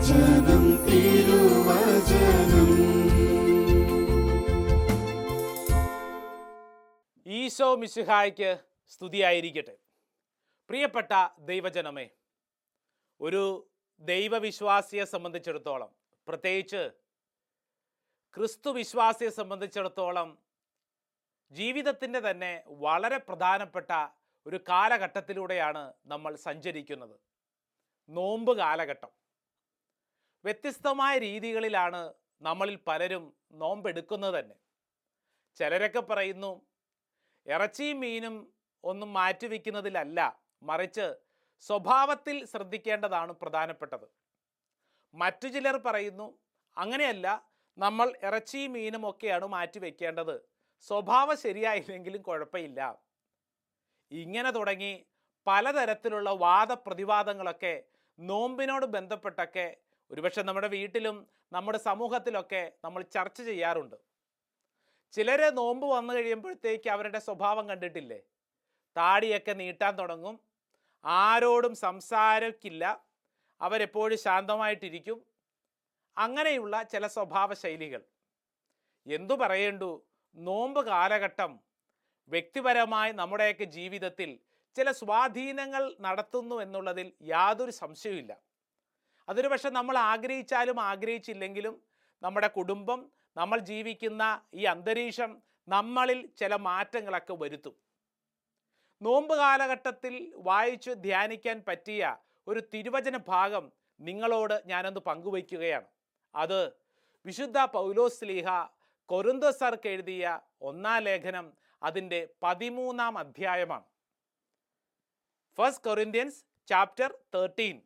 തിരുവചനം തിരുവചനം ഈശോ മിശിഹായ്ക്ക് സ്തുതിയായിരിക്കട്ടെ. പ്രിയപ്പെട്ട ദൈവജനമേ ഒരു ദൈവവിശ്വാസിയെ സംബന്ധിച്ചിടത്തോളം പ്രത്യേകിച്ച് ക്രിസ്തു വിശ്വാസിയെ സംബന്ധിച്ചിടത്തോളം ജീവിതത്തിന്റെ തന്നെ വളരെ പ്രധാനപ്പെട്ട ഒരു കാലഘട്ടത്തിലൂടെയാണ് നമ്മൾ സഞ്ചരിക്കുന്നത്. നോമ്പ് കാലഘട്ടം. വ്യത്യസ്തമായ രീതികളിലാണ് നമ്മളിൽ പലരും നോമ്പെടുക്കുന്നത് തന്നെ ചിലരൊക്കെ പറയുന്നു ഇറച്ചിയും മീനും ഒന്നും മാറ്റിവെക്കുന്നതിലല്ല മറിച്ച് സ്വഭാവത്തിൽ ശ്രദ്ധിക്കേണ്ടതാണ് പ്രധാനപ്പെട്ടത്. മറ്റു ചിലർ പറയുന്നു അങ്ങനെയല്ല നമ്മൾ ഇറച്ചിയും മീനും ഒക്കെയാണ് മാറ്റിവെക്കേണ്ടത്. സ്വഭാവം ശരിയായില്ലെങ്കിലും കുഴപ്പമില്ല. ഇങ്ങനെ തുടങ്ങി പലതരത്തിലുള്ള വാദപ്രതിവാദങ്ങളൊക്കെ നോമ്പിനോട് ബന്ധപ്പെട്ടൊക്കെ ഒരുപക്ഷെ നമ്മുടെ വീട്ടിലും നമ്മുടെ സമൂഹത്തിലൊക്കെ നമ്മൾ ചർച്ച ചെയ്യാറുണ്ട്. ചിലരെ നോമ്പ് വന്നു കഴിയുമ്പോഴത്തേക്ക് അവരുടെ സ്വഭാവം കണ്ടിട്ടില്ലേ? താടിയൊക്കെ നീട്ടാൻ തുടങ്ങും. ആരോടും സംസാരിക്കില്ല. അവരെപ്പോഴും ശാന്തമായിട്ടിരിക്കും. അങ്ങനെയുള്ള ചില സ്വഭാവ ശൈലികൾ എന്തു പറയേണ്ടു? നോമ്പ് കാലഘട്ടം വ്യക്തിപരമായി നമ്മുടെയൊക്കെ ജീവിതത്തിൽ ചില സ്വാധീനങ്ങൾ നടത്തുന്നു എന്നുള്ളതിൽ യാതൊരു സംശയവുമില്ല. അതൊരു പക്ഷെ നമ്മൾ ആഗ്രഹിച്ചാലും ആഗ്രഹിച്ചില്ലെങ്കിലും നമ്മുടെ കുടുംബം നമ്മൾ ജീവിക്കുന്ന ഈ അന്തരീക്ഷം നമ്മളിൽ ചില മാറ്റങ്ങളൊക്കെ വരുത്തും. നോമ്പ് കാലഘട്ടത്തിൽ വായിച്ച് ധ്യാനിക്കാൻ പറ്റിയ ഒരു തിരുവചന ഭാഗം നിങ്ങളോട് ഞാനൊന്ന് പങ്കുവയ്ക്കുകയാണ്. അത് വിശുദ്ധ പൗലോസ് ലീഹ കൊരുന്തസർക്ക് എഴുതിയ ഒന്നാം ലേഖനം അതിന്റെ പതിമൂന്നാം അധ്യായമാണ്. ഫസ്റ്റ് കൊറിന്ത്യൻസ് ചാപ്റ്റർ തേർട്ടീൻ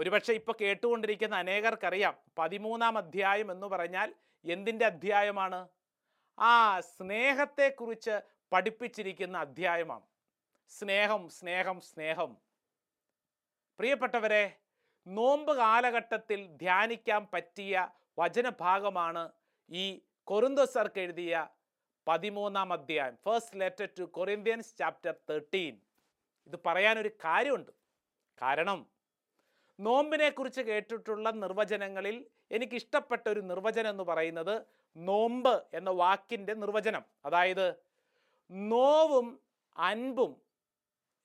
ഒരുപക്ഷെ ഇപ്പോൾ കേട്ടുകൊണ്ടിരിക്കുന്ന അനേകർക്കറിയാം പതിമൂന്നാം അധ്യായം എന്ന് പറഞ്ഞാൽ എന്തിന്റെ അധ്യായമാണ്? ആ സ്നേഹത്തെക്കുറിച്ച് പഠിപ്പിച്ചിരിക്കുന്ന അധ്യായമാണ്. സ്നേഹം സ്നേഹം സ്നേഹം. പ്രിയപ്പെട്ടവരെ നോമ്പ് കാലഘട്ടത്തിൽ ധ്യാനിക്കാൻ പറ്റിയ വചനഭാഗമാണ് ഈ കൊറിന്തോസർക്ക് എഴുതിയ പതിമൂന്നാം അധ്യായം first letter to Corinthians chapter thirteen ഇത് പറയാനൊരു കാര്യമുണ്ട്. കാരണം നോമ്പിനെ കുറിച്ച് കേട്ടിട്ടുള്ള നിർവചനങ്ങളിൽ എനിക്ക് ഇഷ്ടപ്പെട്ട ഒരു നിർവചനം എന്ന് പറയുന്നത് നോമ്പ് എന്ന വാക്കിന്റെ നിർവചനം. അതായത് നോവും അൻപും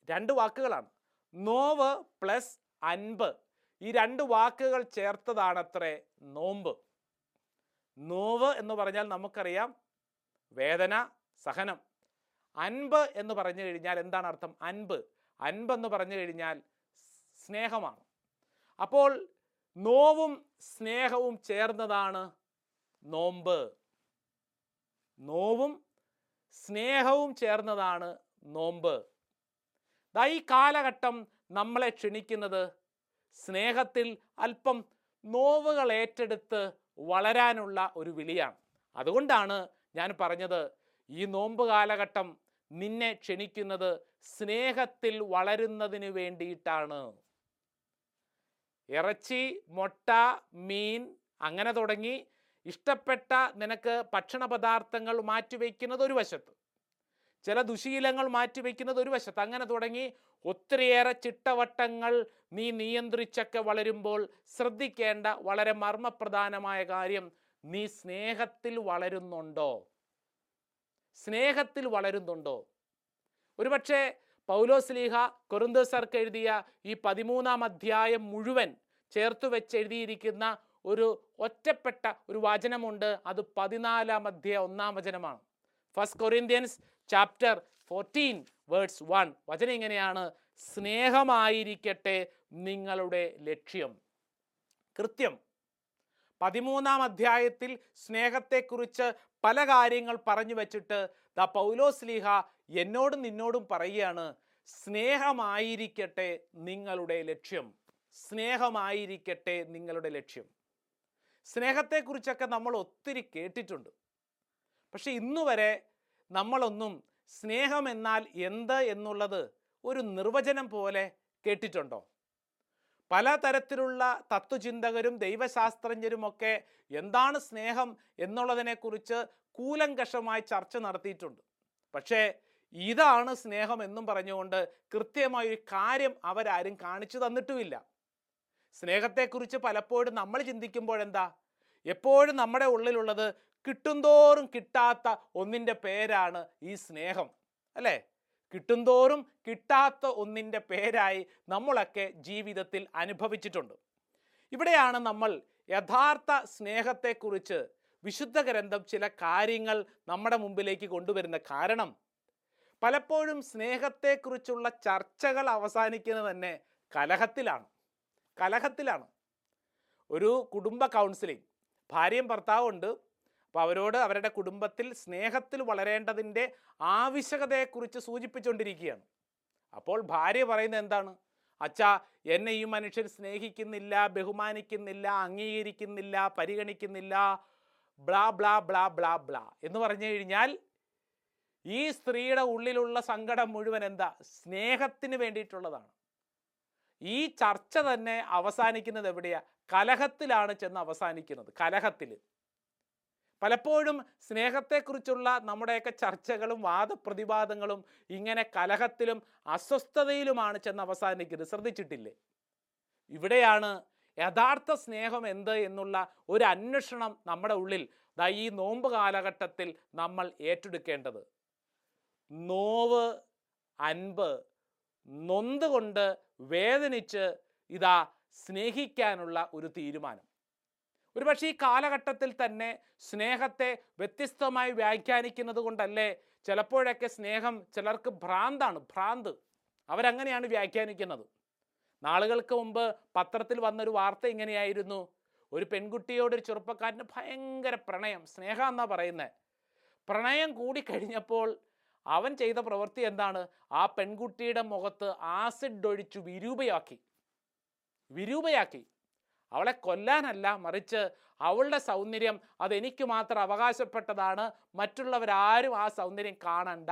രണ്ട് വാക്കുകളാണ്. നോവ് പ്ലസ് അൻപ്. ഈ രണ്ട് വാക്കുകൾ ചേർത്തതാണത്രേ നോമ്പ്. നോവ് എന്ന് പറഞ്ഞാൽ നമുക്കറിയാം വേദന സഹനം. അൻപ് എന്ന് പറഞ്ഞു കഴിഞ്ഞാൽ എന്താണ് അർത്ഥം? അൻപ്. അൻപെന്ന് പറഞ്ഞു കഴിഞ്ഞാൽ സ്നേഹമാണ്. അപ്പോൾ നോവും സ്നേഹവും ചേർന്നതാണ് നോമ്പ്. നോവും സ്നേഹവും ചേർന്നതാണ് നോമ്പ്. ദാ ഈ കാലഘട്ടം നമ്മളെ ക്ഷണിക്കുന്നത് സ്നേഹത്തിൽ അല്പം നോവുകൾ ഏറ്റെടുത്ത് വളരാനുള്ള ഒരു വിളിയാണ്. അതുകൊണ്ടാണ് ഞാൻ പറഞ്ഞത് ഈ നോമ്പ് കാലഘട്ടം നിന്നെ ക്ഷണിക്കുന്നത് സ്നേഹത്തിൽ വളരുന്നതിന് വേണ്ടിയിട്ടാണ്. ഇറച്ചി മുട്ട മീൻ അങ്ങനെ തുടങ്ങി ഇഷ്ടപ്പെട്ട നിനക്ക് ഭക്ഷണ പദാർത്ഥങ്ങൾ മാറ്റിവെക്കുന്നത് ഒരു വശത്ത്. ചില ദുശീലങ്ങൾ മാറ്റിവെക്കുന്നത് ഒരു വശത്ത്. അങ്ങനെ തുടങ്ങി ഒത്തിരിയേറെ ചിട്ടവട്ടങ്ങൾ നീ നിയന്ത്രിച്ചൊക്കെ വളരുമ്പോൾ ശ്രദ്ധിക്കേണ്ട വളരെ മർമ്മപ്രധാനമായ കാര്യം നീ സ്നേഹത്തിൽ വളരുന്നുണ്ടോ? സ്നേഹത്തിൽ വളരുന്നുണ്ടോ? ഒരുപക്ഷെ പൗലോസ്ലീഹ കൊറിന്തോസർക്ക് എഴുതിയ ഈ പതിമൂന്നാം അധ്യായം മുഴുവൻ ചേർത്ത് വെച്ച് എഴുതിയിരിക്കുന്ന ഒരു ഒറ്റപ്പെട്ട ഒരു വചനമുണ്ട്. അത് പതിനാലാം അധ്യായ ഒന്നാം വചനമാണ്. First Corinthians chapter fourteen words one വചനം ഇങ്ങനെയാണ്. സ്നേഹമായിരിക്കട്ടെ നിങ്ങളുടെ ലക്ഷ്യം. കൃത്യം. പതിമൂന്നാം അധ്യായത്തിൽ സ്നേഹത്തെക്കുറിച്ച് പല കാര്യങ്ങൾ പറഞ്ഞു വെച്ചിട്ട് ദ പൗലോസ് ലീഹ എന്നോടും നിന്നോടും പറയുകയാണ് സ്നേഹമായിരിക്കട്ടെ നിങ്ങളുടെ ലക്ഷ്യം. സ്നേഹമായിരിക്കട്ടെ നിങ്ങളുടെ ലക്ഷ്യം. സ്നേഹത്തെക്കുറിച്ചൊക്കെ നമ്മൾ ഒത്തിരി കേട്ടിട്ടുണ്ട്. പക്ഷെ ഇന്നു വരെ നമ്മളൊന്നും സ്നേഹം എന്നാൽ എന്ത് എന്നുള്ളത് ഒരു നിർവചനം പോലെ കേട്ടിട്ടുണ്ടോ? പലതരത്തിലുള്ള തത്വചിന്തകരും ദൈവശാസ്ത്രജ്ഞരുമൊക്കെ എന്താണ് സ്നേഹം എന്നുള്ളതിനെക്കുറിച്ച് കൂലങ്കഷമായി ചർച്ച നടത്തിയിട്ടുണ്ട്. പക്ഷേ ഇതാണ് സ്നേഹം എന്നും പറഞ്ഞുകൊണ്ട് കൃത്യമായ ഒരു കാര്യം അവരാരും കാണിച്ചു തന്നിട്ടുമില്ല. സ്നേഹത്തെക്കുറിച്ച് പലപ്പോഴും നമ്മൾ ചിന്തിക്കുമ്പോഴെന്താ? എപ്പോഴും നമ്മുടെ ഉള്ളിലുള്ളത് കിട്ടുന്തോറും കിട്ടാത്ത ഒന്നിന്റെ പേരാണ് ഈ സ്നേഹം അല്ലേ? കിട്ടുന്തോറും കിട്ടാത്ത ഒന്നിന്റെ പേരായി നമ്മളൊക്കെ ജീവിതത്തിൽ അനുഭവിച്ചിട്ടുണ്ട്. ഇവിടെയാണ് നമ്മൾ യഥാർത്ഥ സ്നേഹത്തെക്കുറിച്ച് വിശുദ്ധ ഗ്രന്ഥം ചില കാര്യങ്ങൾ നമ്മുടെ മുമ്പിലേക്ക് കൊണ്ടുവരുന്ന കാരണം. പലപ്പോഴും സ്നേഹത്തെക്കുറിച്ചുള്ള ചർച്ചകൾ അവസാനിക്കുന്നത് തന്നെ കലഹത്തിലാണ്. കലഹത്തിലാണ്. ഒരു കുടുംബ കൗൺസിലിംഗ് ഭാര്യയും ഭർത്താവും ഉണ്ട്. അപ്പോൾ അവരോട് അവരുടെ കുടുംബത്തിൽ സ്നേഹത്തിൽ വളരേണ്ടതിന്റെ ആവശ്യകതയെക്കുറിച്ച് സൂചിപ്പിച്ചുകൊണ്ടിരിക്കുകയാണ് അപ്പോൾ ഭാര്യ പറയുന്നത് എന്താണ്? അച്ഛാ എന്നെ ഈ മനുഷ്യൻ സ്നേഹിക്കുന്നില്ല ബഹുമാനിക്കുന്നില്ല അംഗീകരിക്കുന്നില്ല പരിഗണിക്കുന്നില്ല blah blah blah blah blah എന്ന് പറഞ്ഞു കഴിഞ്ഞാൽ ഈ സ്ത്രീയുടെ ഉള്ളിലുള്ള സങ്കടം മുഴുവൻ എന്താ? സ്നേഹത്തിന് വേണ്ടിയിട്ടുള്ളതാണ്. ഈ ചർച്ച തന്നെ അവസാനിക്കുന്നത് എവിടെയാ? കലഹത്തിലാണ് ചെന്ന് അവസാനിക്കുന്നത്. കലഹത്തിൽ പലപ്പോഴും സ്നേഹത്തെക്കുറിച്ചുള്ള നമ്മുടെയൊക്കെ ചർച്ചകളും വാദപ്രതിവാദങ്ങളും ഇങ്ങനെ കലഹത്തിലും അസ്വസ്ഥതയിലുമാണ് ചെന്ന് അവസാനിക്കുന്നത്. ശ്രദ്ധിച്ചിട്ടില്ലേ? ഇവിടെയാണ് യഥാർത്ഥ സ്നേഹം എന്ത് എന്നുള്ള ഒരു അന്വേഷണം നമ്മുടെ ഉള്ളിൽ ഈ നോമ്പ് കാലഘട്ടത്തിൽ നമ്മൾ ഏറ്റെടുക്കേണ്ടത്. നോവ് അൻപ് നൊന്തുകൊണ്ട് വേദനിച്ച് ഇതാ സ്നേഹിക്കാനുള്ള ഒരു തീരുമാനം. ഒരുപക്ഷെ ഈ കാലഘട്ടത്തിൽ തന്നെ സ്നേഹത്തെ വ്യത്യസ്തമായി വ്യാഖ്യാനിക്കുന്നത് കൊണ്ടല്ലേ ചിലപ്പോഴൊക്കെ സ്നേഹം ചിലർക്ക് ഭ്രാന്താണ് ഭ്രാന്ത്. അവരങ്ങനെയാണ് വ്യാഖ്യാനിക്കുന്നത്. നാളുകൾക്ക് മുമ്പ് പത്രത്തിൽ വന്നൊരു വാർത്ത ഇങ്ങനെയായിരുന്നു. ഒരു പെൺകുട്ടിയോട് ഒരു ചെറുപ്പക്കാരന് ഭയങ്കര പ്രണയം സ്നേഹം എന്നാ പറയുന്നത് പ്രണയം കൂടിക്കഴിഞ്ഞപ്പോൾ അവൻ ചെയ്ത പ്രവൃത്തി എന്താണ്? ആ പെൺകുട്ടിയുടെ മുഖത്ത് ആസിഡ് ഒഴിച്ചു വിരൂപയാക്കി. വിരൂപയാക്കി. അവളെ കൊല്ലാനല്ല മറിച്ച് അവളുടെ സൗന്ദര്യം അതെനിക്ക് മാത്രം അവകാശപ്പെട്ടതാണ്. മറ്റുള്ളവരാരും ആ സൗന്ദര്യം കാണണ്ട.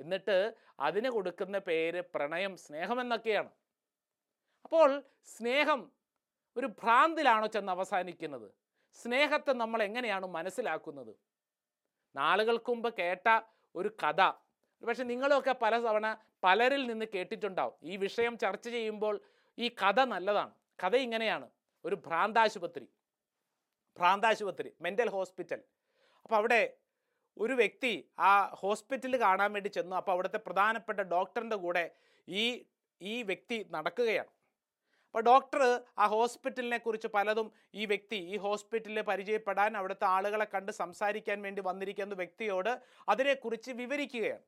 എന്നിട്ട് അതിന് കൊടുക്കുന്ന പേര് പ്രണയം സ്നേഹമെന്നൊക്കെയാണ് അപ്പോൾ സ്നേഹം ഒരു ഭ്രാന്തിലാണോ ചെന്ന് അവസാനിക്കുന്നത്? സ്നേഹത്തെ നമ്മൾ എങ്ങനെയാണ് മനസ്സിലാക്കുന്നത്? നാളുകൾക്ക് മുമ്പ് കേട്ട ഒരു കഥ. പക്ഷെ നിങ്ങളൊക്കെ പല തവണ പലരിൽ നിന്ന് കേട്ടിട്ടുണ്ടാവും. ഈ വിഷയം ചർച്ച ചെയ്യുമ്പോൾ ഈ കഥ നല്ലതാണ്. കഥ ഇങ്ങനെയാണ്. ഒരു ഭ്രാന്താശുപത്രി. ഭ്രാന്താശുപത്രി മെന്റൽ ഹോസ്പിറ്റൽ അപ്പോൾ അവിടെ ഒരു വ്യക്തി ആ ഹോസ്പിറ്റലിൽ കാണാൻ വേണ്ടി ചെന്നു. അപ്പോൾ അവിടുത്തെ പ്രധാനപ്പെട്ട ഡോക്ടറിന്റെ കൂടെ ഈ ഈ വ്യക്തി നടക്കുകയാണ്. അപ്പോൾ ഡോക്ടർ ആ ഹോസ്പിറ്റലിനെ കുറിച്ച് പലതും ഈ വ്യക്തി ഈ ഹോസ്പിറ്റലിൽ പരിചയപ്പെടാൻ അവിടുത്തെ ആളുകളെ കണ്ട് സംസാരിക്കാൻ വേണ്ടി വന്നിരിക്കുന്ന വ്യക്തിയോട് അതിനെക്കുറിച്ച് വിവരിക്കുകയാണ്.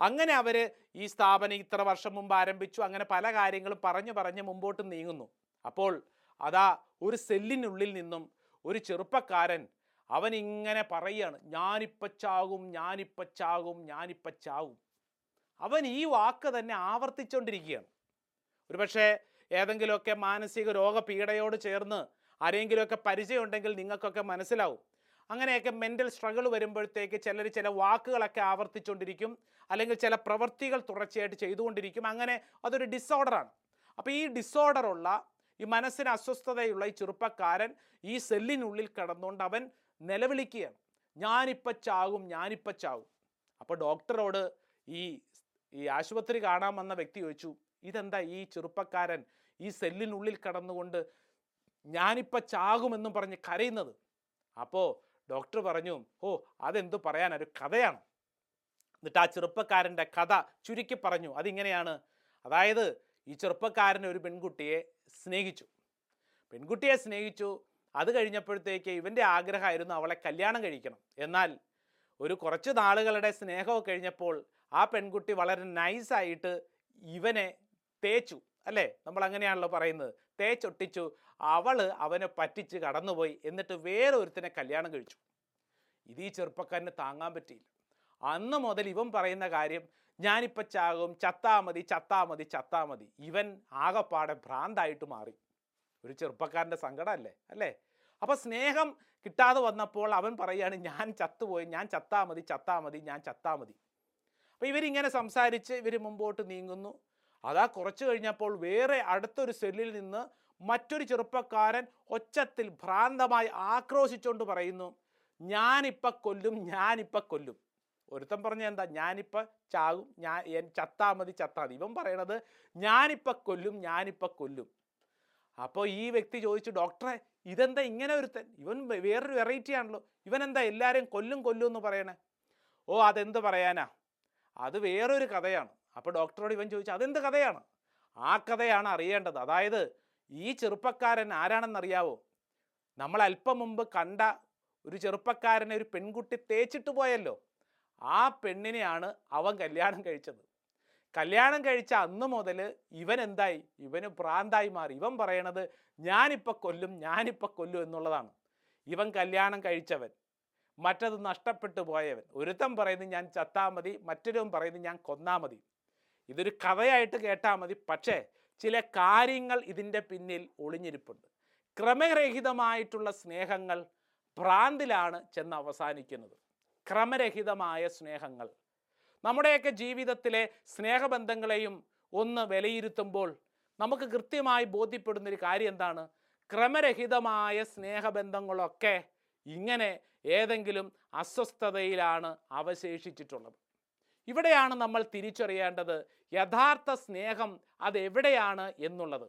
അങ്ങനെ അവർ ഈ സ്ഥാപനം ഇത്ര വർഷം മുമ്പ് ആരംഭിച്ചു അങ്ങനെ പല കാര്യങ്ങളും പറഞ്ഞു പറഞ്ഞ് മുമ്പോട്ട് നീങ്ങുന്നു. അപ്പോൾ അതാ ഒരു സെല്ലിനുള്ളിൽ നിന്നും ഒരു ചെറുപ്പക്കാരൻ അവൻ ഇങ്ങനെ പറയുകയാണ് ഞാനിപ്പച്ചാകും ചാകും ഞാനിപ്പച്ചാകും ഞാനിപ്പ ചാകും അവൻ ഈ വാക്ക് തന്നെ ആവർത്തിച്ചുകൊണ്ടിരിക്കുകയാണ് ഒരുപക്ഷെ ഏതെങ്കിലുമൊക്കെ മാനസിക രോഗപീഡയോട് ചേർന്ന് ആരെങ്കിലുമൊക്കെ പരിചയമുണ്ടെങ്കിൽ നിങ്ങൾക്കൊക്കെ മനസ്സിലാവും. അങ്ങനെയൊക്കെ മെന്റൽ സ്ട്രഗിൾ വരുമ്പോഴത്തേക്ക് ചിലർ ചില വാക്കുകളൊക്കെ ആവർത്തിച്ചുകൊണ്ടിരിക്കും. അല്ലെങ്കിൽ ചില പ്രവൃത്തികൾ തുടർച്ചയായിട്ട് ചെയ്തുകൊണ്ടിരിക്കും. അങ്ങനെ അതൊരു ഡിസോർഡറാണ് അപ്പോൾ ഈ ഡിസോർഡറുള്ള ഈ മനസ്സിന് അസ്വസ്ഥതയുള്ള ഈ ചെറുപ്പക്കാരൻ ഈ സെല്ലിനുള്ളിൽ കിടന്നുകൊണ്ട് അവൻ നിലവിളിക്കുകയാണ്. ഞാനിപ്പോൾ ചാകും ഞാനിപ്പോൾ ചാകും അപ്പോൾ ഡോക്ടറോട് ഈ ഈ ആശുപത്രി കാണാൻ വന്ന വ്യക്തി ചോദിച്ചു ഇതെന്താ ഈ ചെറുപ്പക്കാരൻ ഈ സെല്ലിനുള്ളിൽ കടന്നുകൊണ്ട് ഞാനിപ്പോൾ ചാകുമെന്നും പറഞ്ഞ് കരയുന്നത്. അപ്പോൾ ഡോക്ടർ പറഞ്ഞു ഓ അതെന്തു പറയാൻ ഒരു കഥയാണ്. എന്നിട്ട് ആ ചെറുപ്പക്കാരന്റെ കഥ ചുരുക്കി പറഞ്ഞു. അതിങ്ങനെയാണ്. അതായത് ഈ ചെറുപ്പക്കാരൻ ഒരു പെൺകുട്ടിയെ സ്നേഹിച്ചു. പെൺകുട്ടിയെ സ്നേഹിച്ചു. അത് കഴിഞ്ഞപ്പോഴത്തേക്ക് ഇവന്റെ ആഗ്രഹമായിരുന്നു അവളെ കല്യാണം കഴിക്കണം. എന്നാൽ ഒരു കുറച്ച് നാളുകളുടെ സ്നേഹമൊക്കെ കഴിഞ്ഞപ്പോൾ ആ പെൺകുട്ടി വളരെ നൈസായിട്ട് ഇവനെ തേച്ചു. അല്ലേ? നമ്മൾ അങ്ങനെയാണല്ലോ പറയുന്നത് തേച്ചൊട്ടിച്ചു അവൾ അവനെ പറ്റിച്ച് കടന്നുപോയി. എന്നിട്ട് വേറെ ഒരുത്തിനെ കല്യാണം കഴിച്ചു. ഇത് ഈ ചെറുപ്പക്കാരന് താങ്ങാൻ പറ്റിയില്ല. അന്ന് മുതൽ ഇവൻ പറയുന്ന കാര്യം ഞാനിപ്പോൾ ചാകും ചത്താ മതി ചത്താ മതി ചത്താ മതി. ഇവൻ ആകപ്പാടെ ഭ്രാന്തായിട്ട് മാറി. ഒരു ചെറുപ്പക്കാരന്റെ സങ്കടമല്ലേ? അല്ലേ? അപ്പോൾ സ്നേഹം കിട്ടാതെ വന്നപ്പോൾ അവൻ പറയുകയാണ് ഞാൻ ചത്തുപോയി ഞാൻ ചത്താ മതി ചത്താ മതി ഞാൻ ചത്താ മതി. അപ്പോൾ ഇവരിങ്ങനെ സംസാരിച്ച് ഇവർ മുമ്പോട്ട് നീങ്ങുന്നു. അതാ കുറച്ച് കഴിഞ്ഞപ്പോൾ വേറെ അടുത്തൊരു സെല്ലിൽ നിന്ന് മറ്റൊരു ചെറുപ്പക്കാരൻ ഒച്ചത്തിൽ ഭ്രാന്തമായി ആക്രോശിച്ചുകൊണ്ട് പറയുന്നു ഞാനിപ്പ കൊല്ലും ഞാനിപ്പ കൊല്ലും. ഒരുത്തൻ പറഞ്ഞ എന്താ ഞാനിപ്പോൾ ചാകും ഞാൻ ചത്താ മതി ചത്താ മതി. ഇവൻ പറയണത് ഞാനിപ്പ കൊല്ലും ഞാനിപ്പ കൊല്ലും. അപ്പോൾ ഈ വ്യക്തി ചോദിച്ചു ഡോക്ടറെ ഇതെന്താ ഇങ്ങനെ ഒരുത്തൻ? ഇവൻ വേറൊരു വെറൈറ്റി ആണല്ലോ. ഇവൻ എന്താ എല്ലാവരെയും കൊല്ലും കൊല്ലും എന്ന് പറയണേ? ഓ അതെന്ത് പറയാനാ? അത് വേറൊരു കഥയാണ്. അപ്പോൾ ഡോക്ടറോട് ഇവൻ ചോദിച്ചു അതെന്ത് കഥയാണ്? ആ കഥയാണ് അറിയേണ്ടത്. അതായത് ഈ ചെറുപ്പക്കാരൻ ആരാണെന്നറിയാവോ? നമ്മൾ അല്പം മുമ്പ് കണ്ട ഒരു ചെറുപ്പക്കാരനെ ഒരു പെൺകുട്ടി തേച്ചിട്ട് പോയല്ലോ. ആ പെണ്ണിനെയാണ് അവൻ കല്യാണം കഴിച്ചത്. കല്യാണം കഴിച്ച അന്ന് മുതൽ ഇവൻ എന്തായി? ഇവന് ഭ്രാന്തായി മാറി. ഇവൻ പറയണത് ഞാനിപ്പോൾ കൊല്ലും ഞാനിപ്പോൾ കൊല്ലും എന്നുള്ളതാണ്. ഇവൻ കല്യാണം കഴിച്ചവൻ. മറ്റത് നഷ്ടപ്പെട്ടു പോയവൻ. ഒരുത്തൻ പറയുന്നത് ഞാൻ ചത്താ മതി. മറ്റൊരുവൻ പറയുന്നത് ഞാൻ കൊന്നാ മതി. ഇതൊരു കഥയായിട്ട് കേട്ടാൽ മതി. പക്ഷേ ചില കാര്യങ്ങൾ ഇതിന്റെ പിന്നിൽ ഒളിഞ്ഞിരിപ്പുണ്ട്. ക്രമരഹിതമായിട്ടുള്ള സ്നേഹങ്ങൾ ഭ്രാന്തിലാണ് ചെന്ന് അവസാനിക്കുന്നത്. ക്രമരഹിതമായ സ്നേഹങ്ങൾ. നമ്മുടെയൊക്കെ ജീവിതത്തിലെ സ്നേഹബന്ധങ്ങളെയും ഒന്ന് വിലയിരുത്തുമ്പോൾ നമുക്ക് കൃത്യമായി ബോധ്യപ്പെടുന്നൊരു കാര്യം എന്താണ്? ക്രമരഹിതമായ സ്നേഹബന്ധങ്ങളൊക്കെ ഇങ്ങനെ ഏതെങ്കിലും അസ്വസ്ഥതയിലാണ് അവശേഷിച്ചിട്ടുള്ളത്. ഇവിടെയാണ് നമ്മൾ തിരിച്ചറിയേണ്ടത് യഥാർത്ഥ സ്നേഹം അതെവിടെയാണ് എന്നുള്ളത്.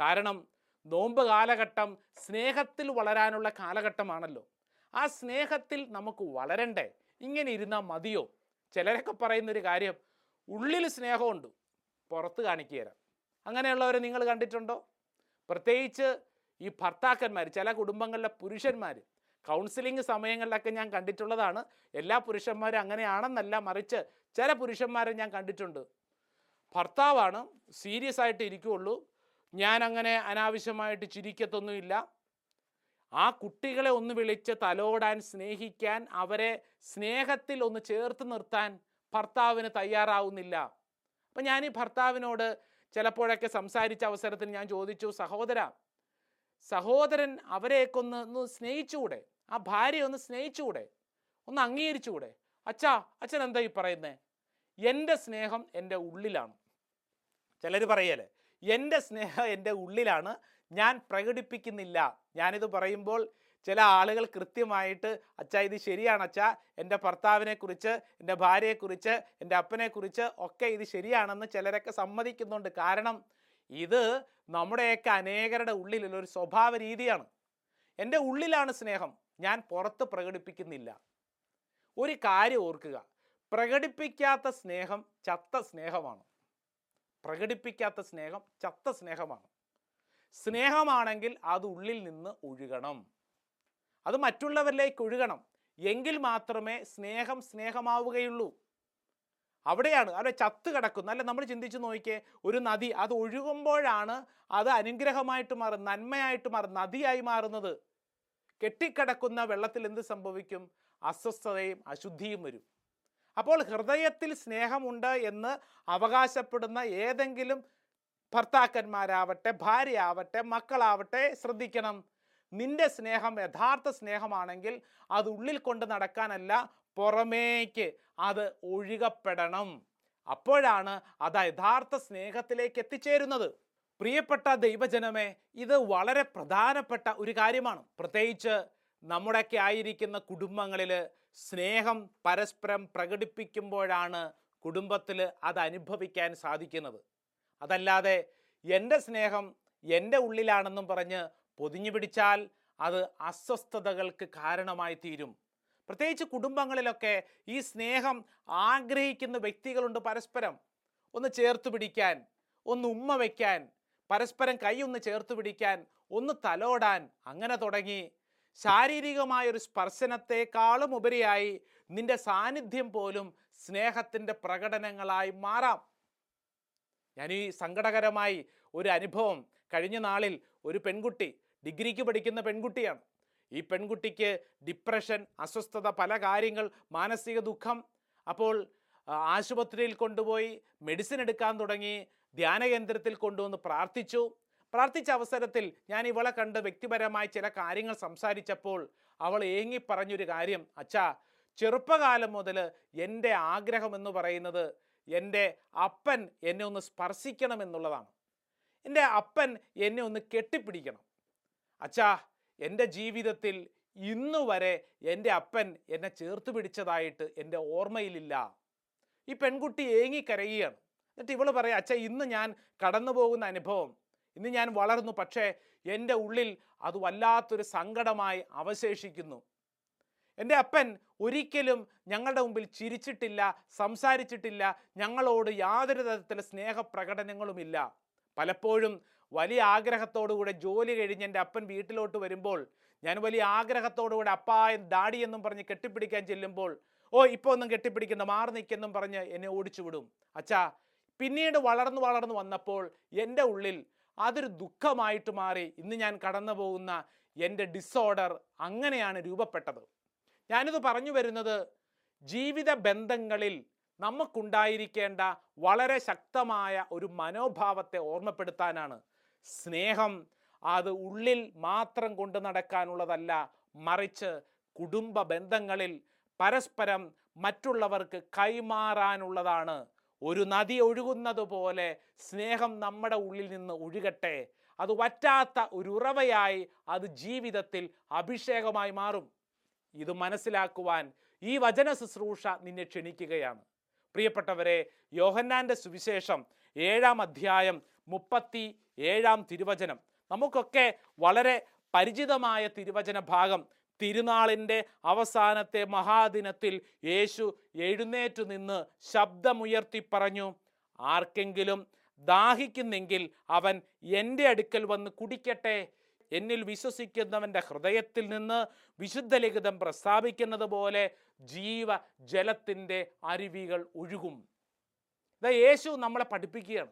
കാരണം നോമ്പ് കാലഘട്ടം സ്നേഹത്തിൽ വളരാനുള്ള കാലഘട്ടമാണല്ലോ. ആ സ്നേഹത്തിൽ നമുക്ക് വളരണ്ടേ? ഇങ്ങനെ ഇരുന്നാൽ മതിയോ? ചിലരൊക്കെ പറയുന്നൊരു കാര്യം ഉള്ളിൽ സ്നേഹമുണ്ട് പുറത്ത് കാണിക്കുകയില്ല. അങ്ങനെയുള്ളവരെ നിങ്ങൾ കണ്ടിട്ടുണ്ടോ? പ്രത്യേകിച്ച് ഈ ഭർത്താക്കന്മാർ ചില കുടുംബങ്ങളിലെ പുരുഷന്മാർ കൗൺസിലിംഗ് സമയങ്ങളിലൊക്കെ ഞാൻ കണ്ടിട്ടുള്ളതാണ്. എല്ലാ പുരുഷന്മാരും അങ്ങനെയാണെന്നല്ല മറിച്ച് ചില പുരുഷന്മാരെ ഞാൻ കണ്ടിട്ടുണ്ട്. ഭർത്താവാണ് സീരിയസ് ആയിട്ട് ഇരിക്കുകയുള്ളൂ ഞാൻ അങ്ങനെ അനാവശ്യമായിട്ട് ചിരിക്കത്തൊന്നുമില്ല. ആ കുട്ടികളെ ഒന്ന് വിളിച്ച് തലോടാൻ സ്നേഹിക്കാൻ അവരെ സ്നേഹത്തിൽ ഒന്ന് ചേർത്ത് നിർത്താൻ ഭർത്താവിന് തയ്യാറാവുന്നില്ല. അപ്പം ഞാൻ ഈ ഭർത്താവിനോട് ചിലപ്പോഴൊക്കെ സംസാരിച്ച അവസരത്തിൽ ഞാൻ ചോദിച്ചു സഹോദര സഹോദരൻ അവരെയൊക്കെ ഒന്ന് സ്നേഹിച്ചുകൂടെ? ആ ഭാര്യ ഒന്ന് സ്നേഹിച്ചുകൂടെ? ഒന്ന് അംഗീകരിച്ചുകൂടെ? അച്ഛാ അച്ഛൻ എന്താ ഈ പറയുന്നത് എന്റെ സ്നേഹം എന്റെ ഉള്ളിലാണ്. ചിലർ പറയല്ലേ എന്റെ സ്നേഹം എന്റെ ഉള്ളിലാണ് ഞാൻ പ്രകടിപ്പിക്കുന്നില്ല. ഞാനിത് പറയുമ്പോൾ ചില ആളുകൾ കൃത്യമായിട്ട് അച്ഛാ ഇത് ശരിയാണ് അച്ഛാ എന്റെ ഭർത്താവിനെ കുറിച്ച് എന്റെ ഭാര്യയെക്കുറിച്ച് എന്റെ അപ്പനെക്കുറിച്ച് ഒക്കെ ഇത് ശരിയാണെന്ന് ചിലരൊക്കെ സമ്മതിക്കുന്നുണ്ട്. കാരണം ഇത് നമ്മുടെയൊക്കെ അനേകരുടെ ഉള്ളിലുള്ള ഒരു സ്വഭാവ രീതിയാണ്. എന്റെ ഉള്ളിലാണ് സ്നേഹം. ഞാൻ പുറത്ത് പ്രകടിപ്പിക്കുന്നില്ല. ഒരു കാര്യം ഓർക്കുക. പ്രകടിപ്പിക്കാത്ത സ്നേഹം ചത്ത സ്നേഹമാണ്. പ്രകടിപ്പിക്കാത്ത സ്നേഹം ചത്ത സ്നേഹമാണ്. സ്നേഹമാണെങ്കിൽ അത് ഉള്ളിൽ നിന്ന് ഒഴുകണം. അത് മറ്റുള്ളവരിലേക്ക് ഒഴുകണം. എങ്കിൽ മാത്രമേ സ്നേഹം സ്നേഹമാവുകയുള്ളൂ. അവിടെയാണ്. അവിടെ ചത്ത് കിടക്കുന്നു. അല്ല നമ്മൾ ചിന്തിച്ച് നോക്കിയേ ഒരു നദി അത് ഒഴുകുമ്പോഴാണ് അത് അനുഗ്രഹമായിട്ട് മാറും നന്മയായിട്ട് മാറും നദിയായി മാറുന്നത്. കെട്ടിക്കിടക്കുന്ന വെള്ളത്തിൽ എന്ത് സംഭവിക്കും? അസ്വസ്ഥതയും അശുദ്ധിയും വരും. അപ്പോൾ ഹൃദയത്തിൽ സ്നേഹമുണ്ട് എന്ന് അവകാശപ്പെടുന്ന ഏതെങ്കിലും ഭർത്താക്കന്മാരാവട്ടെ ഭാര്യയാവട്ടെ മക്കളാവട്ടെ ശ്രദ്ധിക്കണം. നിന്റെ സ്നേഹം യഥാർത്ഥ സ്നേഹമാണെങ്കിൽ അത് ഉള്ളിൽ കൊണ്ട് നടക്കാനല്ല പുറമേക്ക് അത് ഒഴുകപ്പെടണം. അപ്പോഴാണ് അത് യഥാർത്ഥ സ്നേഹത്തിലേക്ക് എത്തിച്ചേരുന്നത്. പ്രിയപ്പെട്ട ദൈവജനമേ ഇത് വളരെ പ്രധാനപ്പെട്ട ഒരു കാര്യമാണ്. പ്രത്യേകിച്ച് നമ്മുടെയൊക്കെ ആയിരിക്കുന്ന കുടുംബങ്ങളിൽ സ്നേഹം പരസ്പരം പ്രകടിപ്പിക്കുമ്പോഴാണ് കുടുംബത്തിൽ അത് അനുഭവിക്കാൻ സാധിക്കുന്നത്. അതല്ലാതെ എന്റെ സ്നേഹം എന്റെ ഉള്ളിലാണെന്നും പറഞ്ഞ് പൊതിഞ്ഞു പിടിച്ചാൽ അത് അസ്വസ്ഥതകൾക്ക് കാരണമായി തീരും. പ്രത്യേകിച്ച് കുടുംബങ്ങളിലൊക്കെ ഈ സ്നേഹം ആഗ്രഹിക്കുന്ന വ്യക്തികളുണ്ട് പരസ്പരം. ഒന്ന് ചേർത്ത് പിടിക്കാൻ ഒന്ന് ഉമ്മ വയ്ക്കാൻ പരസ്പരം കൈ ഒന്ന് ചേർത്ത് പിടിക്കാൻ ഒന്ന് തലോടാൻ അങ്ങനെ തുടങ്ങി. ശാരീരികമായ ഒരു സ്പർശനത്തെക്കാളും ഉപരിയായി നിന്റെ സാന്നിധ്യം പോലും സ്നേഹത്തിന്റെ പ്രകടനങ്ങളായി മാറാം. ഞാൻ ഈ സങ്കടകരമായി ഒരു അനുഭവം കഴിഞ്ഞ നാളിൽ ഒരു പെൺകുട്ടി ഡിഗ്രിക്ക് പഠിക്കുന്ന പെൺകുട്ടിയാണ്. ഈ പെൺകുട്ടിക്ക് ഡിപ്രഷൻ അസ്വസ്ഥത പല കാര്യങ്ങൾ മാനസിക ദുഃഖം. അപ്പോൾ ആശുപത്രിയിൽ കൊണ്ടുപോയി മെഡിസിൻ എടുക്കാൻ തുടങ്ങി ധ്യാന കേന്ദ്രത്തിൽ കൊണ്ടുവന്ന് പ്രാർത്ഥിച്ചു. പ്രാർത്ഥിച്ച അവസരത്തിൽ ഞാൻ ഇവളെ കണ്ട് വ്യക്തിപരമായി ചില കാര്യങ്ങൾ സംസാരിച്ചപ്പോൾ അവൾ ഏങ്ങി പറഞ്ഞൊരു കാര്യം. അച്ഛാ ചെറുപ്പകാലം മുതൽ എന്റെ ആഗ്രഹം എന്ന് പറയുന്നത് എന്റെ അപ്പൻ എന്നെ ഒന്ന് സ്പർശിക്കണം എന്നുള്ളതാണ്. എന്റെ അപ്പൻ എന്നെ ഒന്ന് കെട്ടിപ്പിടിക്കണം. അച്ഛാ എന്റെ ജീവിതത്തിൽ ഇന്നു വരെ എന്റെ അപ്പൻ എന്നെ ചേർത്ത് പിടിച്ചതായിട്ട് എന്റെ ഓർമ്മയിലില്ല. ഈ പെൺകുട്ടി ഏങ്ങിക്കരയുകയാണ്. എന്നിട്ട് ഇവൾ പറയാം അച്ഛ ഇന്ന് ഞാൻ കടന്നു പോകുന്ന അനുഭവം. ഇന്ന് ഞാൻ വളർന്നു. പക്ഷേ എന്റെ ഉള്ളിൽ അത് വല്ലാത്തൊരു സങ്കടമായി അവശേഷിക്കുന്നു. എന്റെ അപ്പൻ ഒരിക്കലും ഞങ്ങളുടെ മുമ്പിൽ ചിരിച്ചിട്ടില്ല സംസാരിച്ചിട്ടില്ല ഞങ്ങളോട് യാതൊരു തരത്തിലുള്ള സ്നേഹപ്രകടനങ്ങളുമില്ല പലപ്പോഴും വലിയ ആഗ്രഹത്തോടുകൂടെ ജോലി കഴിഞ്ഞ് എന്റെ അപ്പൻ വീട്ടിലോട്ട് വരുമ്പോൾ ഞാൻ വലിയ ആഗ്രഹത്തോടുകൂടെ അപ്പായും ഡാഡി എന്നും പറഞ്ഞ് കെട്ടിപ്പിടിക്കാൻ ചെല്ലുമ്പോൾ ഓ ഇപ്പോൾ ഒന്നും കെട്ടിപ്പിടിക്കണ്ട മാറി നിൽക്കെന്നും പറഞ്ഞ് എന്നെ ഓടിച്ചു വിടും. അച്ഛാ പിന്നീട് വളർന്നു വളർന്നു വന്നപ്പോൾ എന്റെ ഉള്ളിൽ അതൊരു ദുഃഖമായിട്ട് മാറി ഇന്ന് ഞാൻ കടന്നു പോകുന്ന എന്റെ ഡിസോർഡർ അങ്ങനെയാണ് രൂപപ്പെട്ടത്. ഞാനിത് പറഞ്ഞു വരുന്നത് ജീവിത ബന്ധങ്ങളിൽ നമുക്കുണ്ടായിരിക്കേണ്ട വളരെ ശക്തമായ ഒരു മനോഭാവത്തെ ഓർമ്മപ്പെടുത്താനാണ്. സ്നേഹം അത് ഉള്ളിൽ മാത്രം കൊണ്ട് നടക്കാനുള്ളതല്ല മറിച്ച് കുടുംബ ബന്ധങ്ങളിൽ പരസ്പരം മറ്റുള്ളവർക്ക് കൈമാറാനുള്ളതാണ്. ഒരു നദി ഒഴുകുന്നത് പോലെ സ്നേഹം നമ്മുടെ ഉള്ളിൽ നിന്ന് ഒഴുകട്ടെ. അത് വറ്റാത്ത ഒരു ഉറവയായി അത് ജീവിതത്തിൽ അഭിഷേകമായി മാറും. ഇത് മനസ്സിലാക്കുവാൻ ഈ വചന ശുശ്രൂഷ നിന്നെ ക്ഷണിക്കുകയാണ്. പ്രിയപ്പെട്ടവരെ യോഹന്നാന്റെ സുവിശേഷം ഏഴാം അധ്യായം മുപ്പത്തി ഏഴാം തിരുവചനം. നമുക്കൊക്കെ വളരെ പരിചിതമായ തിരുവചന ഭാഗം. തിരുനാളിന്റെ അവസാനത്തെ മഹാദിനത്തിൽ യേശു എഴുന്നേറ്റു നിന്ന് ശബ്ദമുയർത്തി പറഞ്ഞു ആർക്കെങ്കിലും ദാഹിക്കുന്നെങ്കിൽ അവൻ എന്റെ അടുക്കൽ വന്ന് കുടിക്കട്ടെ. എന്നിൽ വിശ്വസിക്കുന്നവന്റെ ഹൃദയത്തിൽ നിന്ന് വിശുദ്ധ ലിഖിതം പ്രസ്താവിക്കുന്നത് പോലെ ജീവ ജലത്തിന്റെ അരുവികൾ ഒഴുകും. ഇതാ യേശു നമ്മളെ പഠിപ്പിക്കുകയാണ്.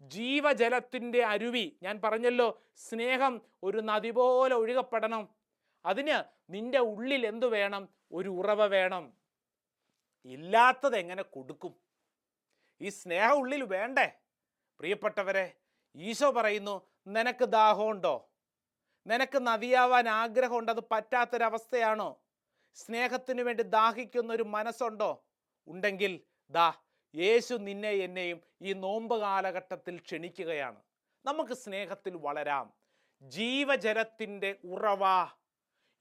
ജീവജലത്തിന്റെ അരുവി. ഞാൻ പറഞ്ഞല്ലോ സ്നേഹം ഒരു നദി പോലെ ഒഴുകപ്പെടണം. അതിന് നിന്റെ ഉള്ളിൽ എന്തു വേണം? ഒരു ഉറവ വേണം. ഇല്ലാത്തത് എങ്ങനെ കൊടുക്കും? ഈ സ്നേഹം ഉള്ളിൽ വേണ്ടേ? പ്രിയപ്പെട്ടവരെ ഈശോ പറയുന്നു നിനക്ക് ദാഹമുണ്ടോ? നിനക്ക് നദിയാവാൻ ആഗ്രഹമുണ്ട്? അത് പറ്റാത്തൊരവസ്ഥയാണോ? സ്നേഹത്തിനു വേണ്ടി ദാഹിക്കുന്ന ഒരു മനസ്സുണ്ടോ? ഉണ്ടെങ്കിൽ ദാ യേശു നിന്നെ എന്നെയും ഈ നോമ്പ് കാലഘട്ടത്തിൽ ക്ഷണിക്കുകയാണ്. നമുക്ക് സ്നേഹത്തിൽ വളരാം. ജീവജലത്തിന്റെ ഉറവ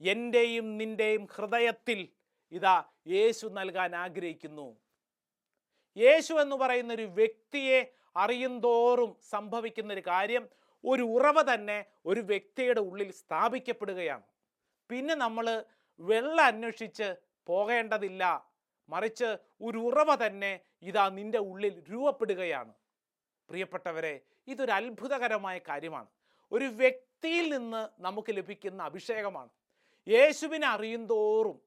എന്റെയും നിന്റെയും ഹൃദയത്തിൽ ഇതാ യേശു നൽകാൻ ആഗ്രഹിക്കുന്നു. യേശു എന്ന് പറയുന്ന ഒരു വ്യക്തിയെ അറിയുന്തോറും സംഭവിക്കുന്ന ഒരു കാര്യം ഒരു ഉറവ തന്നെ ഒരു വ്യക്തിയുടെ ഉള്ളിൽ സ്ഥാപിക്കപ്പെടുകയാണ്. പിന്നെ നമ്മൾ വെള്ളം അന്വേഷിച്ച് പോകേണ്ടതില്ല. മറിച്ച് ഒരു ഉറവ തന്നെ ഇതാ നിന്റെ ഉള്ളിൽ രൂപപ്പെടുകയാണ്. പ്രിയപ്പെട്ടവരെ ഇതൊരു അത്ഭുതകരമായ കാര്യമാണ്. ഒരു വ്യക്തിയിൽ നിന്ന് നമുക്ക് ലഭിക്കുന്ന അഭിഷേകമാണ്. യേശുവിനെ അറിയുന്തോറും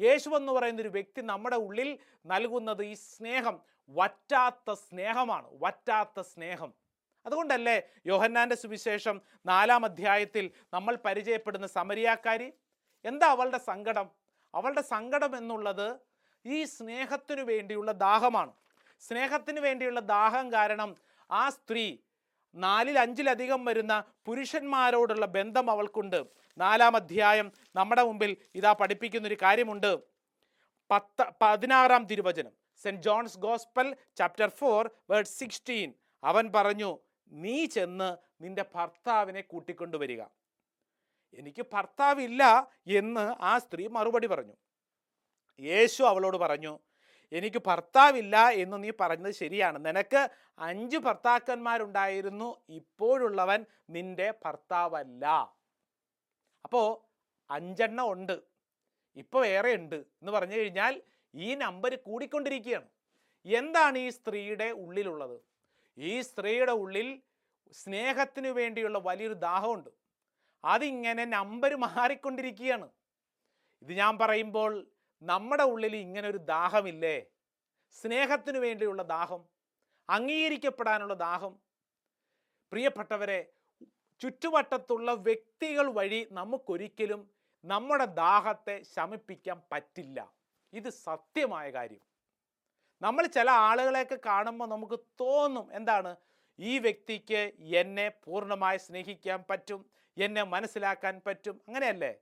യേശു എന്ന് പറയുന്ന ഒരു വ്യക്തി നമ്മുടെ ഉള്ളിൽ നൽകുന്നത് ഈ സ്നേഹം വറ്റാത്ത സ്നേഹമാണ് വറ്റാത്ത സ്നേഹം. അതുകൊണ്ടല്ലേ യോഹന്നാന്റെ സുവിശേഷം നാലാം അധ്യായത്തിൽ നമ്മൾ പരിചയപ്പെടുന്ന സമരിയാക്കാരി? എന്താ അവളുടെ സങ്കടം? അവളുടെ സങ്കടം എന്നുള്ളത് ഈ സ്നേഹത്തിനു വേണ്ടിയുള്ള ദാഹമാണ്. സ്നേഹത്തിന് വേണ്ടിയുള്ള ദാഹം കാരണം ആ സ്ത്രീ നാലിൽ അഞ്ചിലധികം വരുന്ന പുരുഷന്മാരോടുള്ള ബന്ധം അവൾക്കുണ്ട്. നാലാം അധ്യായം നമ്മുടെ മുമ്പിൽ ഇതാ പഠിപ്പിക്കുന്നൊരു കാര്യമുണ്ട്. പത്ത് പതിനാറാം തിരുവചനം. Saint John's gospel chapter four word sixteen. അവൻ പറഞ്ഞു നീ ചെന്ന് നിന്റെ ഭർത്താവിനെ കൂട്ടിക്കൊണ്ടുവരിക. എനിക്ക് ഭർത്താവില്ല എന്ന് ആ സ്ത്രീ മറുപടി പറഞ്ഞു. യേശു അവളോട് പറഞ്ഞു എനിക്ക് ഭർത്താവില്ല എന്ന് നീ പറഞ്ഞത് ശരിയാണ്. നിനക്ക് അഞ്ച് ഭർത്താക്കന്മാരുണ്ടായിരുന്നു. ഇപ്പോഴുള്ളവൻ നിന്റെ ഭർത്താവല്ല. അപ്പോൾ അഞ്ചെണ്ണം ഉണ്ട്. ഇപ്പോൾ വേറെ ഉണ്ട് എന്ന് പറഞ്ഞു കഴിഞ്ഞാൽ ഈ നമ്പർ കൂടിക്കൊണ്ടിരിക്കുകയാണ്. എന്താണ് ഈ സ്ത്രീയുടെ ഉള്ളിലുള്ളത്? ഈ സ്ത്രീയുടെ ഉള്ളിൽ സ്നേഹത്തിന് വേണ്ടിയുള്ള വലിയൊരു ദാഹമുണ്ട്. അതിങ്ങനെ നമ്പർ മാറിക്കൊണ്ടിരിക്കുകയാണ്. ഇത് ഞാൻ പറയുമ്പോൾ നമ്മുടെ ഉള്ളിൽ ഇങ്ങനെ ഒരു ദാഹമില്ലേ? സ്നേഹത്തിനു വേണ്ടിയുള്ള ദാഹം അംഗീകരിക്കപ്പെടാനുള്ള ദാഹം. പ്രിയപ്പെട്ടവരെ ചുറ്റുവട്ടത്തുള്ള വ്യക്തികൾ വഴി നമുക്കൊരിക്കലും നമ്മുടെ ദാഹത്തെ ശമിപ്പിക്കാൻ പറ്റില്ല. ഇത് സത്യമായ കാര്യം. നമ്മൾ ചില ആളുകളെയൊക്കെ കാണുമ്പോൾ നമുക്ക് തോന്നും എന്താണ്? ഈ വ്യക്തിക്ക് എന്നെ പൂർണമായി സ്നേഹിക്കാൻ പറ്റും എന്നെ മനസ്സിലാക്കാൻ പറ്റും അങ്ങനെയല്ലേ?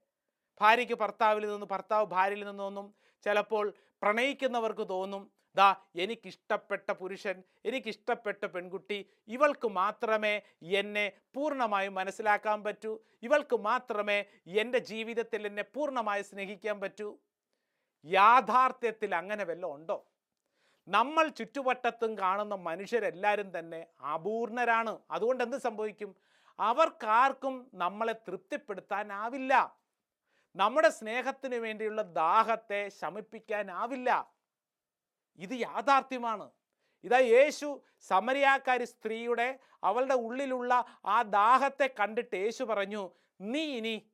ഭാര്യയ്ക്ക് ഭർത്താവിൽ നിന്ന് ഭർത്താവ് ഭാര്യയിൽ നിന്നും തോന്നും ചിലപ്പോൾ പ്രണയിക്കുന്നവർക്ക് തോന്നും ദാ എനിക്കിഷ്ടപ്പെട്ട പുരുഷൻ എനിക്കിഷ്ടപ്പെട്ട പെൺകുട്ടി ഇവൾക്ക് മാത്രമേ എന്നെ പൂർണമായും മനസ്സിലാക്കാൻ പറ്റൂ ഇവൾക്ക് മാത്രമേ എന്റെ ജീവിതത്തിൽ എന്നെ പൂർണമായി സ്നേഹിക്കാൻ പറ്റൂ. യാഥാർത്ഥ്യത്തിൽ അങ്ങനെ വല്ലതും ഉണ്ടോ? നമ്മൾ ചുറ്റുവട്ടത്തും കാണുന്ന മനുഷ്യരെല്ലാവരും തന്നെ അപൂർണരാണ്. അതുകൊണ്ട് എന്ത് സംഭവിക്കും? അവർക്കാർക്കും നമ്മളെ തൃപ്തിപ്പെടുത്താനാവില്ല. നമ്മുടെ സ്നേഹത്തിന് വേണ്ടിയുള്ള ദാഹത്തെ ശമിപ്പിക്കാനാവില്ല. ഇത് യാഥാർത്ഥ്യമാണ്. ഇതാ യേശു സമരിയാക്കാരി സ്ത്രീയുടെ അവളുടെ ഉള്ളിലുള്ള ആ ദാഹത്തെ കണ്ടിട്ട് യേശു പറഞ്ഞു നീ ഇനി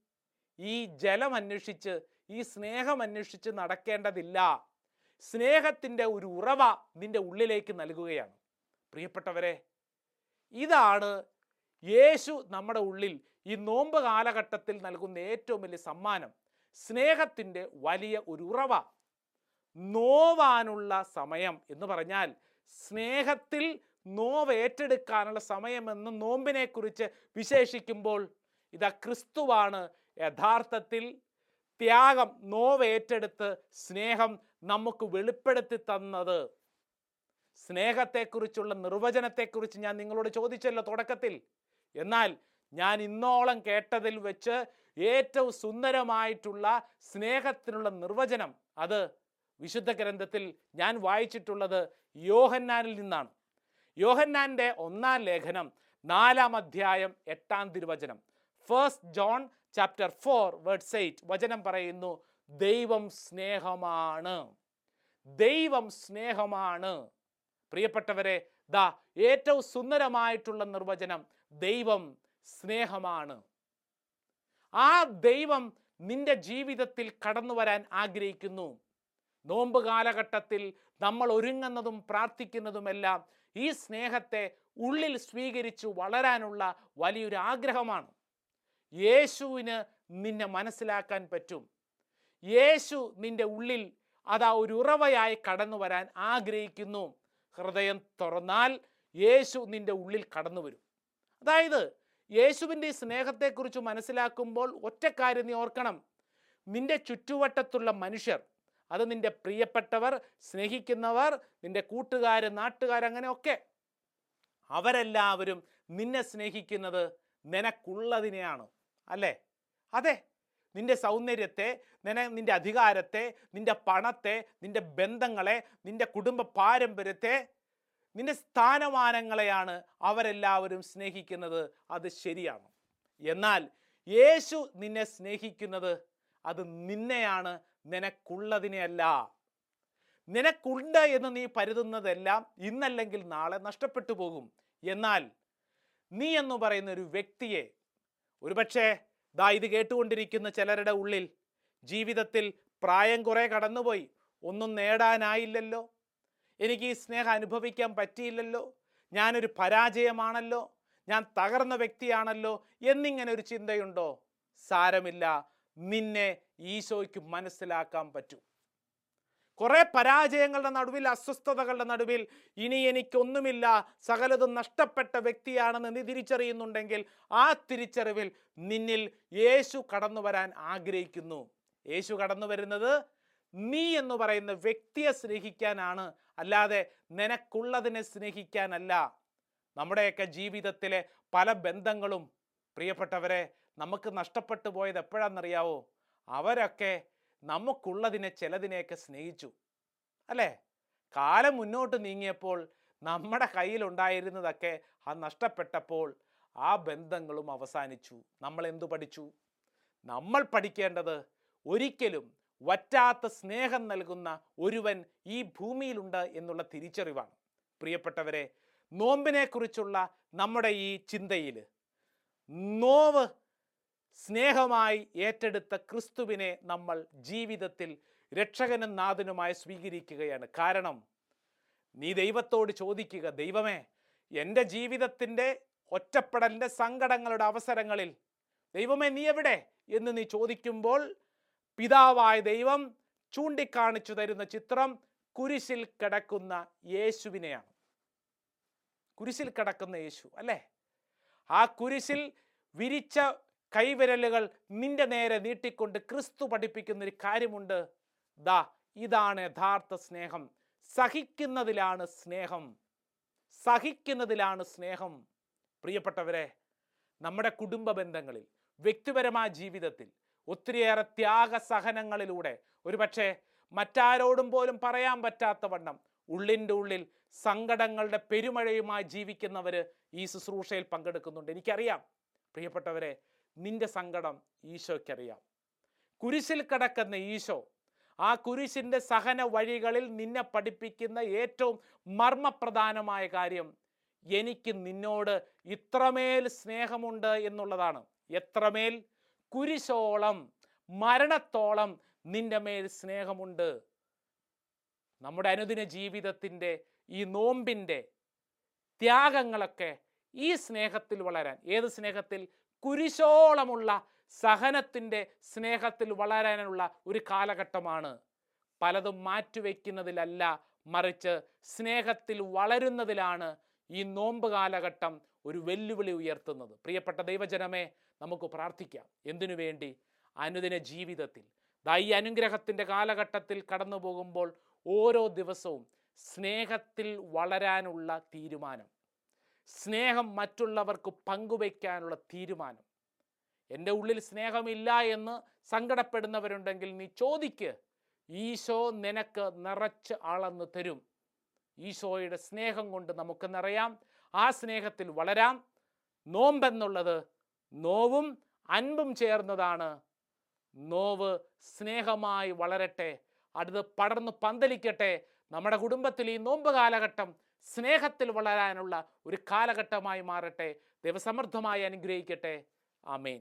ഈ ജലം അന്വേഷിച്ച് ഈ സ്നേഹം അന്വേഷിച്ച് നടക്കേണ്ടതില്ല. സ്നേഹത്തിന്റെ ഒരു ഉറവ നിന്റെ ഉള്ളിലേക്ക് നൽകുകയാണ്. പ്രിയപ്പെട്ടവരെ ഇതാണ് യേശു നമ്മുടെ ഉള്ളിൽ ഈ നോമ്പ് കാലഘട്ടത്തിൽ നൽകുന്ന ഏറ്റവും വലിയ സമ്മാനം സ്നേഹത്തിന്റെ വലിയ ഒരു ഉറവ. നോവാനുള്ള സമയം എന്ന് പറഞ്ഞാൽ സ്നേഹത്തിൽ നോവ് ഏറ്റെടുക്കാനുള്ള സമയമെന്ന് നോമ്പിനെക്കുറിച്ച് വിശേഷിക്കുമ്പോൾ ഇതാ ക്രിസ്തുവാണ് യഥാർത്ഥത്തിൽ ത്യാഗം നോവ് ഏറ്റെടുത്ത് സ്നേഹം നമുക്ക് വെളിപ്പെടുത്തി തന്നത്. സ്നേഹത്തെക്കുറിച്ചുള്ള നിർവചനത്തെക്കുറിച്ച് ഞാൻ നിങ്ങളോട് ചോദിച്ചല്ലോ തുടക്കത്തിൽ. എന്നാൽ ഞാൻ ഇന്നോളം കേട്ടതിൽ വെച്ച് ഏറ്റവും സുന്ദരമായിട്ടുള്ള സ്നേഹത്തിനുള്ള നിർവചനം അത് വിശുദ്ധ ഗ്രന്ഥത്തിൽ ഞാൻ വായിച്ചിട്ടുള്ളത് യോഹന്നാനിൽ നിന്നാണ്. യോഹന്നാന്റെ ഒന്നാം ലേഖനം നാലാം അധ്യായം എട്ടാം തിരുവചനം. First John chapter four words eight വചനം പറയുന്നു ദൈവം സ്നേഹമാണ്. ദൈവം സ്നേഹമാണ്. പ്രിയപ്പെട്ടവരെ ദ ഏറ്റവും സുന്ദരമായിട്ടുള്ള നിർവചനം ദൈവം സ്നേഹമാണ്. ആ ദൈവം നിന്റെ ജീവിതത്തിൽ കടന്നു വരാൻ ആഗ്രഹിക്കുന്നു. നോമ്പ് കാലഘട്ടത്തിൽ നമ്മൾ ഒരുങ്ങുന്നതും പ്രാർത്ഥിക്കുന്നതുമെല്ലാം ഈ സ്നേഹത്തെ ഉള്ളിൽ സ്വീകരിച്ചു വളരാനുള്ള വലിയൊരു ആഗ്രഹമാണ്. യേശുവിന് നിന്നെ മനസ്സിലാക്കാൻ പറ്റും. യേശു നിന്റെ ഉള്ളിൽ അതാ ഒരു ഉറവയായി കടന്നു വരാൻ ആഗ്രഹിക്കുന്നു. ഹൃദയം തുറന്നാൽ യേശു നിന്റെ ഉള്ളിൽ കടന്നു വരും. അതായത് യേശുവിന്റെ സ്നേഹത്തെക്കുറിച്ച് മനസ്സിലാക്കുമ്പോൾ ഒറ്റ കാര്യം നീ ഓർക്കണം. നിന്റെ ചുറ്റുവട്ടത്തുള്ള മനുഷ്യർ അത് നിന്റെ പ്രിയപ്പെട്ടവർ സ്നേഹിക്കുന്നവർ നിന്റെ കൂട്ടുകാർ നാട്ടുകാർ അങ്ങനെയൊക്കെ അവരെല്ലാവരും നിന്നെ സ്നേഹിക്കുന്നത് നിനക്കുള്ളതിനെയാണ്. അല്ലേ? അതെ. നിന്റെ സൗന്ദര്യത്തെ നിന നിന്റെ അധികാരത്തെ നിന്റെ പണത്തെ നിന്റെ ബന്ധങ്ങളെ നിന്റെ കുടുംബ പാരമ്പര്യത്തെ നിന്റെ സ്ഥാനമാനങ്ങളെയാണ് അവരെല്ലാവരും സ്നേഹിക്കുന്നത്. അത് ശരിയാണ്. എന്നാൽ യേശു നിന്നെ സ്നേഹിക്കുന്നത് അത് നിന്നെയാണ് നിനക്കുള്ളതിനെയല്ല. നിനക്കുണ്ട് എന്ന് നീ പരുതുന്നതെല്ലാം ഇന്നല്ലെങ്കിൽ നാളെ നഷ്ടപ്പെട്ടു പോകും. എന്നാൽ നീ എന്ന് പറയുന്ന ഒരു വ്യക്തിയെ ഒരുപക്ഷെ ദാ ഇത് കേട്ടുകൊണ്ടിരിക്കുന്ന ചിലരുടെ ഉള്ളിൽ ജീവിതത്തിൽ പ്രായം കുറേ കടന്നുപോയി. ഒന്നും നേടാനായില്ലല്ലോ. എനിക്ക് ഈ സ്നേഹം അനുഭവിക്കാൻ പറ്റിയില്ലല്ലോ. ഞാനൊരു പരാജയമാണല്ലോ. ഞാൻ തകർന്ന വ്യക്തിയാണല്ലോ എന്നിങ്ങനെ ഒരു ചിന്തയുണ്ടോ? സാരമില്ല. നിന്നെ ഈശോയ്ക്ക് മനസ്സിലാക്കാൻ പറ്റൂ. കുറേ പരാജയങ്ങളുടെ നടുവിൽ അസ്വസ്ഥതകളുടെ നടുവിൽ ഇനി എനിക്കൊന്നുമില്ല. സകലതും നഷ്ടപ്പെട്ട വ്യക്തിയാണെന്ന് നീ തിരിച്ചറിയുന്നുണ്ടെങ്കിൽ ആ തിരിച്ചറിവിൽ നിന്നിൽ യേശു കടന്നു വരാൻ ആഗ്രഹിക്കുന്നു. യേശു കടന്നു വരുന്നത് നീ എന്ന് പറയുന്ന വ്യക്തിയെ സ്നേഹിക്കാനാണ്. അല്ലാതെ നിനക്കുള്ളതിനെ സ്നേഹിക്കാനല്ല. നമ്മുടെയൊക്കെ ജീവിതത്തിലെ പല ബന്ധങ്ങളും പ്രിയപ്പെട്ടവരെ നമുക്ക് നഷ്ടപ്പെട്ടു പോയത് എപ്പോഴാണെന്നറിയാവോ? അവരൊക്കെ നമുക്കുള്ളതിനെ ചിലതിനെയൊക്കെ സ്നേഹിച്ചു. അല്ലേ? കാലം മുന്നോട്ട് നീങ്ങിയപ്പോൾ നമ്മുടെ കയ്യിലുണ്ടായിരുന്നതൊക്കെ ആ നഷ്ടപ്പെട്ടപ്പോൾ ആ ബന്ധങ്ങളും അവസാനിച്ചു. നമ്മൾ എന്തു പഠിച്ചു? നമ്മൾ പഠിക്കേണ്ടത് ഒരിക്കലും വറ്റാത്ത സ്നേഹം നൽകുന്ന ഒരുവൻ ഈ ഭൂമിയിലുണ്ട് എന്നുള്ള തിരിച്ചറിവാണ്. പ്രിയപ്പെട്ടവരെ നോമ്പിനെക്കുറിച്ചുള്ള നമ്മുടെ ഈ ചിന്തയിൽ നോവ് സ്നേഹമായി ഏറ്റെടുത്ത ക്രിസ്തുവിനെ നമ്മൾ ജീവിതത്തിൽ രക്ഷകനും നാഥനുമായി സ്വീകരിക്കുകയാണ്. കാരണം നീ ദൈവത്തോട് ചോദിക്കുക ദൈവമേ എന്റെ ജീവിതത്തിന്റെ ഒറ്റപ്പെടലിന്റെ സങ്കടങ്ങളുടെ അവസരങ്ങളിൽ ദൈവമേ നീ എവിടെ? എന്ന് നീ ചോദിക്കുമ്പോൾ പിതാവായ ദൈവം ചൂണ്ടിക്കാണിച്ചു തരുന്ന ചിത്രം കുരിശിൽ കിടക്കുന്ന യേശുവിനെയാണ്. കുരിശിൽ കിടക്കുന്ന യേശു അല്ലേ? ആ കുരിശിൽ വിരിച്ച കൈവിരലുകൾ നിന്റെ നേരെ നീട്ടിക്കൊണ്ട് ക്രിസ്തു പഠിപ്പിക്കുന്ന ഒരു കാര്യമുണ്ട്. ദാ ഇതാണ് യഥാർത്ഥ സ്നേഹം. സഹിക്കുന്നതിലാണ് സ്നേഹം. സഹിക്കുന്നതിലാണ് സ്നേഹം. പ്രിയപ്പെട്ടവരെ നമ്മുടെ കുടുംബ ബന്ധങ്ങളിൽ വ്യക്തിപരമായ ജീവിതത്തിൽ ഒത്തിരിയേറെ ത്യാഗസഹനങ്ങളിലൂടെ. ഒരുപക്ഷെ മറ്റാരോടും പോലും പറയാൻ പറ്റാത്ത വണ്ണം ഉള്ളിന്റെ ഉള്ളിൽ സങ്കടങ്ങളുടെ പെരുമഴയുമായി ജീവിക്കുന്നവർ ഈ ശുശ്രൂഷയിൽ പങ്കെടുക്കുന്നുണ്ട്. എനിക്കറിയാം. പ്രിയപ്പെട്ടവരെ നിന്റെ സങ്കടം ഈശോയ്ക്കറിയാം. കുരിശിൽ കിടക്കുന്ന ഈശോ ആ കുരിശിന്റെ സഹന വഴികളിൽ നിന്നെ പഠിപ്പിക്കുന്ന ഏറ്റവും മർമ്മപ്രധാനമായ കാര്യം എനിക്ക് നിന്നോട് ഇത്രമേൽ സ്നേഹമുണ്ട് എന്നുള്ളതാണ്. എത്രമേൽ കുരിശോളം മരണത്തോളം നിന്റെ മേൽ സ്നേഹമുണ്ട്. നമ്മുടെ അനുദിന ജീവിതത്തിന്റെ ഈ നോമ്പിന്റെ ത്യാഗങ്ങളൊക്കെ ഈ സ്നേഹത്തിൽ വളരാൻ ഏത് സ്നേഹത്തിൽ? കുരിശോളമുള്ള സഹനത്തിന്റെ സ്നേഹത്തിൽ വളരാനുള്ള ഒരു കാലഘട്ടമാണ്. പലതും മാറ്റിവെക്കുന്നതിലല്ല മറിച്ച് സ്നേഹത്തിൽ വളരുന്നതിലാണ് ഈ നോമ്പ് കാലഘട്ടം ഒരു വെല്ലുവിളി ഉയർത്തുന്നത്. പ്രിയപ്പെട്ട ദൈവജനമേ നമുക്ക് പ്രാർത്ഥിക്കാം. എന്തിനു വേണ്ടി? അനുദിന ജീവിതത്തിൽ. ദൈ അനുഗ്രഹത്തിന്റെ കാലഘട്ടത്തിൽ കടന്നു പോകുമ്പോൾ ഓരോ ദിവസവും സ്നേഹത്തിൽ വളരാനുള്ള തീരുമാനം. സ്നേഹം മറ്റുള്ളവർക്ക് പങ്കുവയ്ക്കാനുള്ള തീരുമാനം. എന്റെ ഉള്ളിൽ സ്നേഹമില്ല എന്ന് സങ്കടപ്പെടുന്നവരുണ്ടെങ്കിൽ നീ ചോദിക്ക്. ഈശോ നിനക്ക് നിറച്ച് അളന്ന് തരും. ഈശോയുടെ സ്നേഹം കൊണ്ട് നമുക്ക് നിറയാം. ആ സ്നേഹത്തിൽ വളരാം. നോമ്പെന്നുള്ളത് നോവും അൻപും ചേർന്നതാണ്. നോവ് സ്നേഹമായി വളരട്ടെ അടുത്ത് പടർന്ന് പന്തലിക്കട്ടെ. നമ്മുടെ കുടുംബത്തിൽ ഈ നോമ്പ് കാലഘട്ടം സ്നേഹത്തിൽ വളരാനുള്ള ഒരു കാലഘട്ടമായി മാറട്ടെ. ദൈവസമൃദ്ധമായി അനുഗ്രഹിക്കട്ടെ. ആമേൻ.